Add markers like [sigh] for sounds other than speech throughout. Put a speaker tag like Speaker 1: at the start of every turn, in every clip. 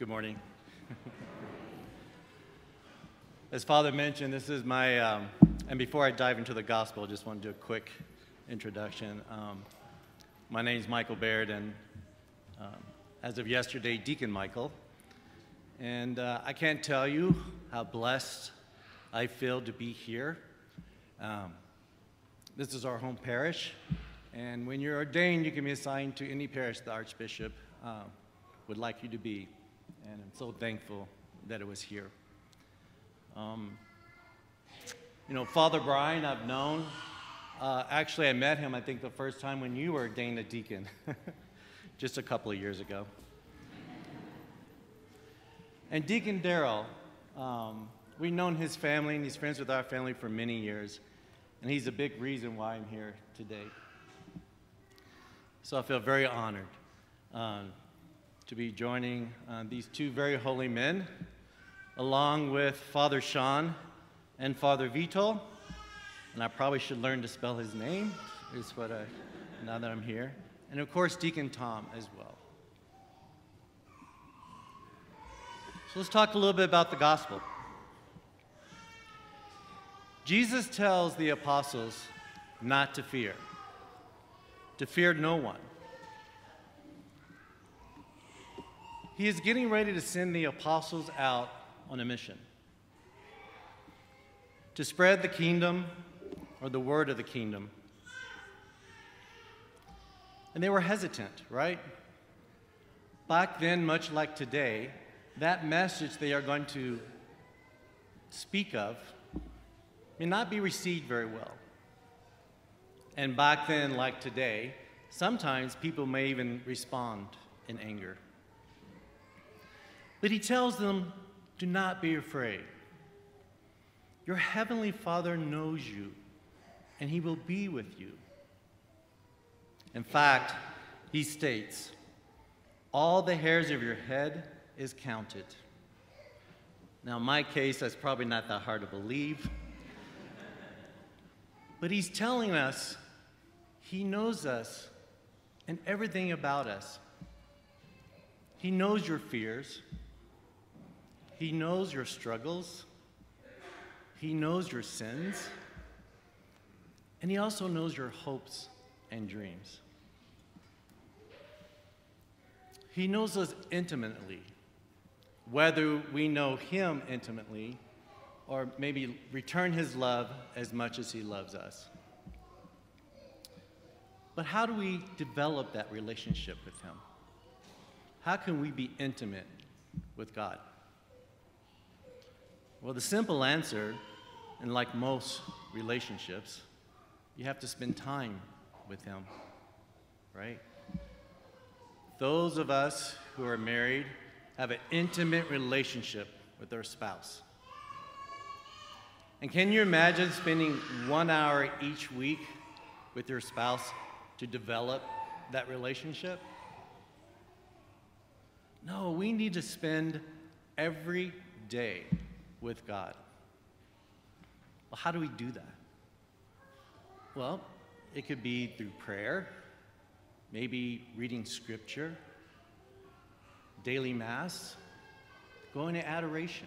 Speaker 1: Good morning. As Father mentioned, this is my, um, and before I dive into the gospel, I just want to do a quick introduction. Um, my name is Michael Baird, and um, as of yesterday, Deacon Michael. And uh, I can't tell you how blessed I feel to be here. Um, this is our home parish, and when you're ordained, you can be assigned to any parish the Archbishop uh, would like you to be. And I'm so thankful that it was here. Um, you know, Father Brian, I've known. Uh, actually, I met him, I think, the first time when you were ordained a deacon, [laughs] just a couple of years ago. And Deacon Daryl, um, we've known his family and he's friends with our family for many years. And he's a big reason why I'm here today. So I feel very honored um, to be joining uh, these two very holy men, along with Father Sean and Father Vito. And I probably should learn to spell his name, is what I, now that I'm here. And of course, Deacon Tom as well. So let's talk a little bit about the gospel. Jesus tells the apostles not to fear, to fear no one. He is getting ready to send the apostles out on a mission to spread the kingdom or the word of the kingdom. And they were hesitant, right? Back then, much like today, that message they are going to speak of may not be received very well. And back then, like today, sometimes people may even respond in anger. But he tells them, Do not be afraid. Your heavenly Father knows you, and he will be with you. In fact, he states, All the hairs of your head is counted. Now, in my case, that's probably not that hard to believe. But he's telling us he knows us and everything about us. He knows your fears. He knows your struggles. He knows your sins. And he also knows your hopes and dreams. He knows us intimately, whether we know him intimately or maybe return his love as much as he loves us. But how do we develop that relationship with him? How can we be intimate with God? Well, the simple answer, and like most relationships, you have to spend time with him, right? Those of us who are married have an intimate relationship with our spouse. And can you imagine spending one hour each week with your spouse to develop that relationship? No, we need to spend every day with God. Well, how do we do that? Well, it could be through prayer, maybe reading scripture, daily mass, going to adoration,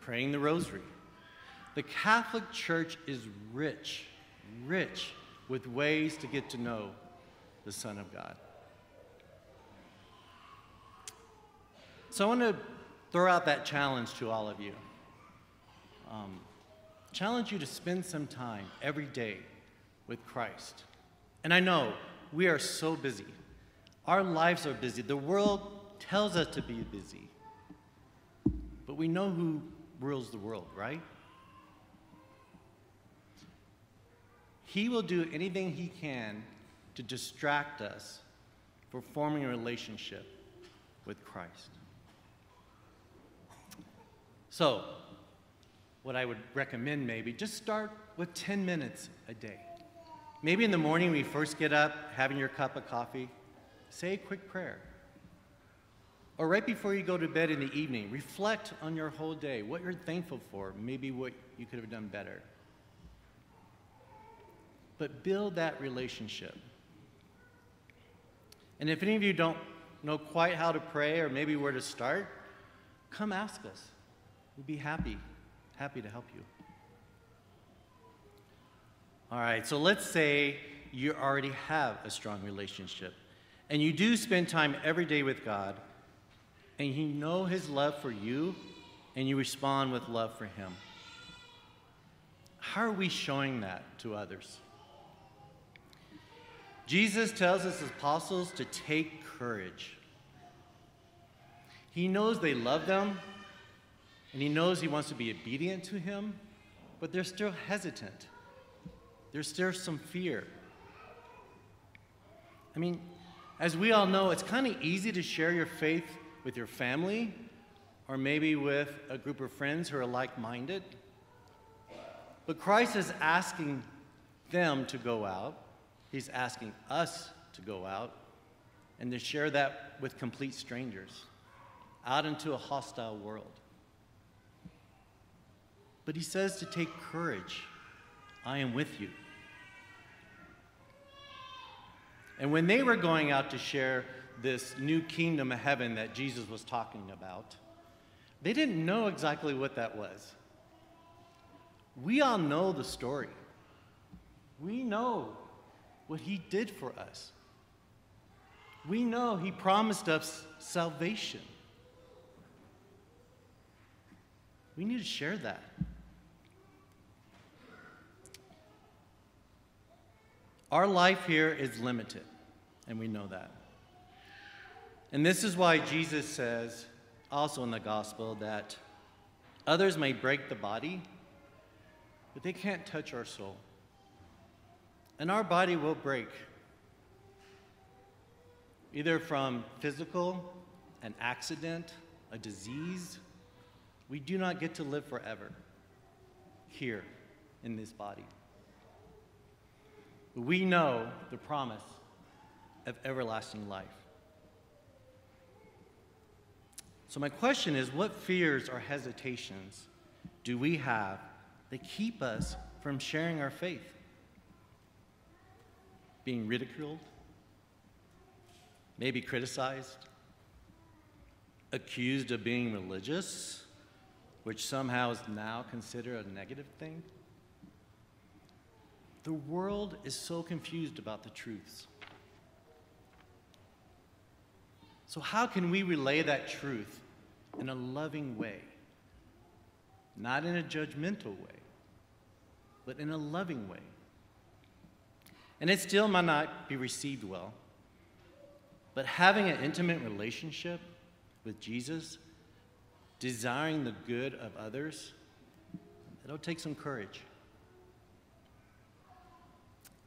Speaker 1: praying the rosary. The Catholic Church is rich, rich with ways to get to know the Son of God. So I want to throw out that challenge to all of you. Um, challenge you to spend some time every day with Christ. And I know we are so busy. Our lives are busy. The world tells us to be busy. But we know who rules the world, right? He will do anything he can to distract us from forming a relationship with Christ. So, what I would recommend maybe, just start with 10 minutes a day. Maybe in the morning when you first get up, having your cup of coffee, say a quick prayer. Or right before you go to bed in the evening, reflect on your whole day, what you're thankful for, maybe what you could have done better. But build that relationship. And if any of you don't know quite how to pray or maybe where to start, come ask us. We'd be happy, happy to help you. All right, so let's say you already have a strong relationship and you do spend time every day with God and you know His love for you and you respond with love for Him. How are we showing that to others? Jesus tells his apostles to take courage. He knows they love them, and he knows he wants to be obedient to him, but they're still hesitant. There's still some fear. I mean, as we all know, it's kind of easy to share your faith with your family or maybe with a group of friends who are like minded. But Christ is asking them to go out, He's asking us to go out and to share that with complete strangers out into a hostile world. But He says to take courage. I am with you. And when they were going out to share this new kingdom of heaven that Jesus was talking about, they didn't know exactly what that was. We all know the story. We know what he did for us. We know he promised us salvation. We need to share that. Our life here is limited, and we know that. And this is why Jesus says, also in the gospel, that others may break the body, but they can't touch our soul. And our body will break, either from physical, an accident, a disease. We do not get to live forever here in this body we know the promise of everlasting life. So, my question is what fears or hesitations do we have that keep us from sharing our faith? Being ridiculed? Maybe criticized? Accused of being religious, which somehow is now considered a negative thing? The world is so confused about the truths. So, how can we relay that truth in a loving way? Not in a judgmental way, but in a loving way. And it still might not be received well, but having an intimate relationship with Jesus, desiring the good of others, it'll take some courage.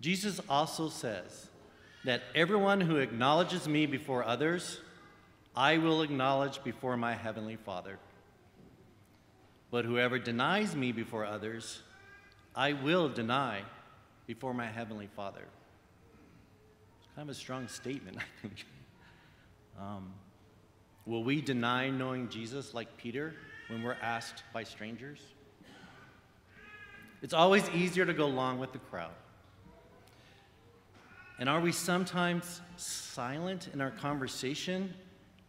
Speaker 1: Jesus also says that everyone who acknowledges me before others, I will acknowledge before my heavenly Father. But whoever denies me before others, I will deny before my heavenly Father. It's kind of a strong statement, [laughs] I think. Um, will we deny knowing Jesus like Peter when we're asked by strangers? It's always easier to go along with the crowd. And are we sometimes silent in our conversation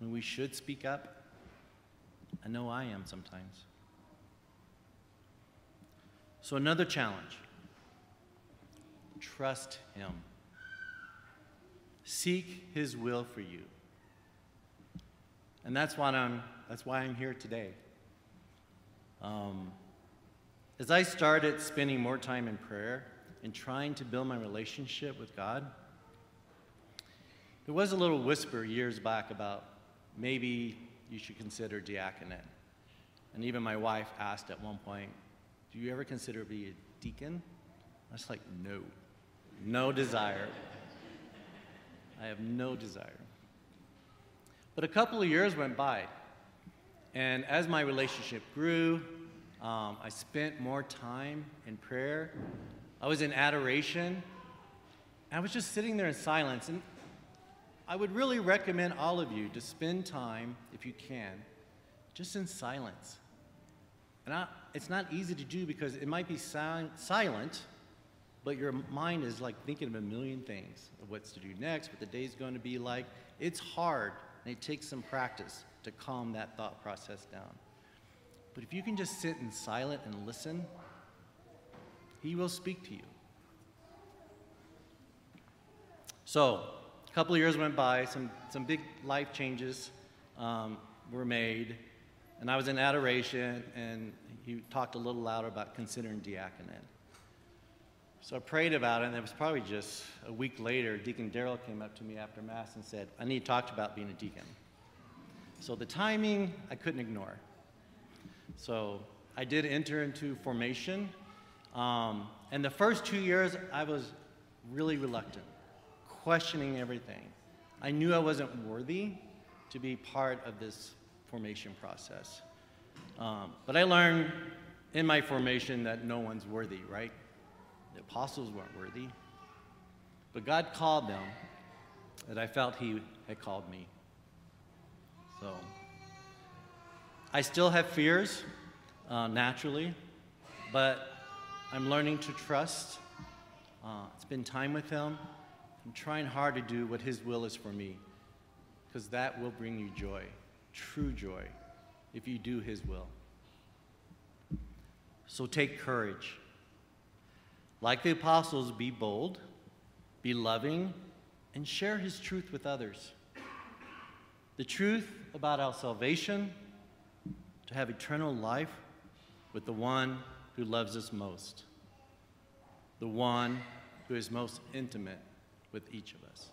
Speaker 1: when we should speak up? I know I am sometimes. So, another challenge trust Him, seek His will for you. And that's why I'm, that's why I'm here today. Um, as I started spending more time in prayer, in trying to build my relationship with God, there was a little whisper years back about maybe you should consider diaconate. And even my wife asked at one point, Do you ever consider being a deacon? I was like, No, no desire. I have no desire. But a couple of years went by, and as my relationship grew, um, I spent more time in prayer. I was in adoration. I was just sitting there in silence. And I would really recommend all of you to spend time, if you can, just in silence. And I, it's not easy to do because it might be si- silent, but your mind is like thinking of a million things of what's to do next, what the day's going to be like. It's hard and it takes some practice to calm that thought process down. But if you can just sit in silent and listen, He will speak to you. So, a couple of years went by, some, some big life changes um, were made, and I was in adoration, and he talked a little louder about considering diaconate. So I prayed about it, and it was probably just a week later, Deacon Darrell came up to me after Mass and said, I need to talk about being a deacon. So the timing, I couldn't ignore. So I did enter into formation. Um, and the first two years, I was really reluctant, questioning everything. I knew I wasn't worthy to be part of this formation process. Um, but I learned in my formation that no one's worthy, right? The apostles weren't worthy. But God called them, and I felt He had called me. So I still have fears, uh, naturally, but I'm learning to trust, uh, spend time with Him. I'm trying hard to do what His will is for me, because that will bring you joy, true joy, if you do His will. So take courage. Like the apostles, be bold, be loving, and share his truth with others. The truth about our salvation, to have eternal life with the one who loves us most, the one who is most intimate with each of us.